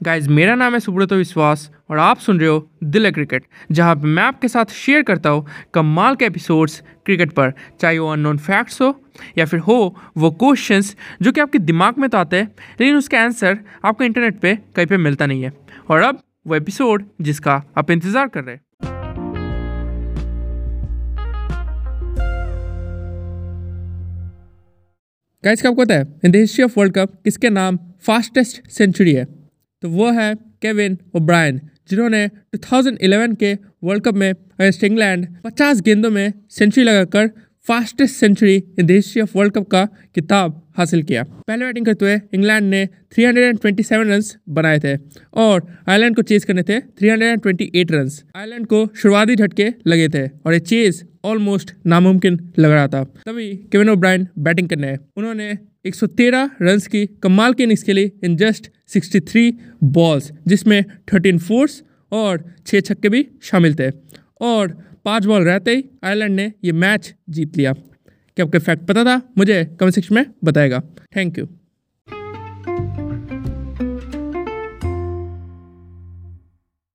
Guys मेरा नाम है सुब्रत विश्वास और आप सुन रहे हो दिल क्रिकेट, जहाँ मैं आपके साथ शेयर करता हूँ कमाल के एपिसोड्स क्रिकेट पर। चाहे वो अननोन फैक्ट्स हो या फिर हो वो क्वेश्चंस जो कि आपके दिमाग में तो आते हैं, लेकिन उसका आंसर आपको इंटरनेट पे कहीं पे मिलता नहीं है। और अब वो एपिसोड जिसका आप इंतज़ार कर रहे हैं। गाइस का आपको है? In the history of world cup किसके नाम फास्टेस्ट सेंचुरी है? तो वो है केविन ओब्रायन जिन्होंने 2011 के वर्ल्ड कप में अगेंस्ट इंग्लैंड 50 गेंदों में सेंचुरी लगाकर fastest century in the history of world cup का किताब हासिल किया। पहले बैटिंग करते हुए इंग्लैंड ने 327 रन बनाए थे और आयरलैंड को चेस करने थे 328 रन आयरलैंड को शुरुआती झटके लगे थे और ये चेस ऑलमोस्ट नामुमकिन लग रहा था। तभी केविन ओब्रायन बैटिंग करने हैं उन्होंने 113 रन्स की कमाल की इनिंग्स खेली इन जस्ट 63 बॉल्स जिसमें 13 फोर्स और छः छक्के भी शामिल थे। और पाँच बॉल रहते ही आयरलैंड ने ये मैच जीत लिया। क्या आपको फैक्ट पता था? मुझे कमेंट सेक्शन में बताएगा। Thank you.